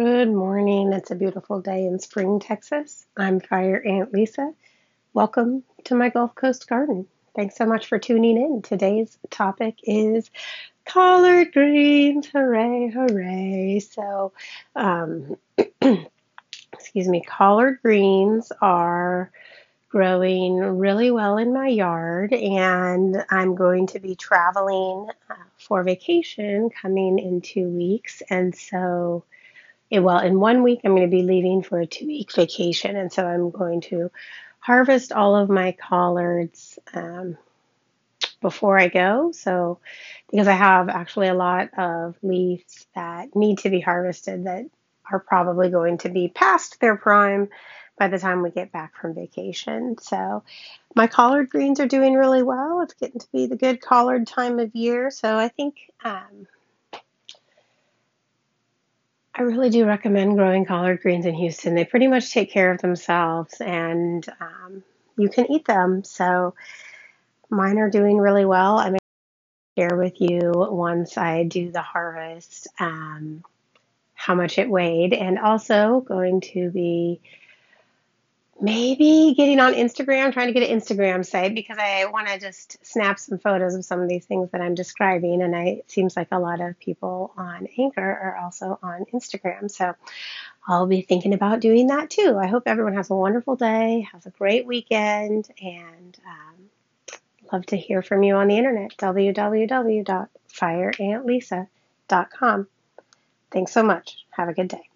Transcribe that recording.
Good morning. It's a beautiful day in Spring, Texas. I'm Fire Ant Lisa. Welcome to my Gulf Coast garden. Thanks so much for tuning in. Today's topic is collard greens. Hooray, hooray. So, um, excuse me, collard greens are growing really well in my yard, and I'm going to be traveling uh, for vacation coming in two weeks. And so, yeah, well, in one week, I'm going to be leaving for a two week vacation. And so I'm going to harvest all of my collards um, before I go. So, because I have actually a lot of leaves that need to be harvested that are probably going to be past their prime by the time we get back from vacation. So, my collard greens are doing really well. It's getting to be the good collard time of year. So, I think. Um, I really do recommend growing collard greens in Houston. They pretty much take care of themselves and um, you can eat them. So mine are doing really well. I'm share with you once I do the harvest um, how much it weighed and also going to be maybe getting on Instagram, trying to get an Instagram site because I want to just snap some photos of some of these things that I'm describing. And I, it seems like a lot of people on Anchor are also on Instagram. So I'll be thinking about doing that too. I hope everyone has a wonderful day, has a great weekend, and um, love to hear from you on the internet. www.fireantlisa.com. Thanks so much. Have a good day.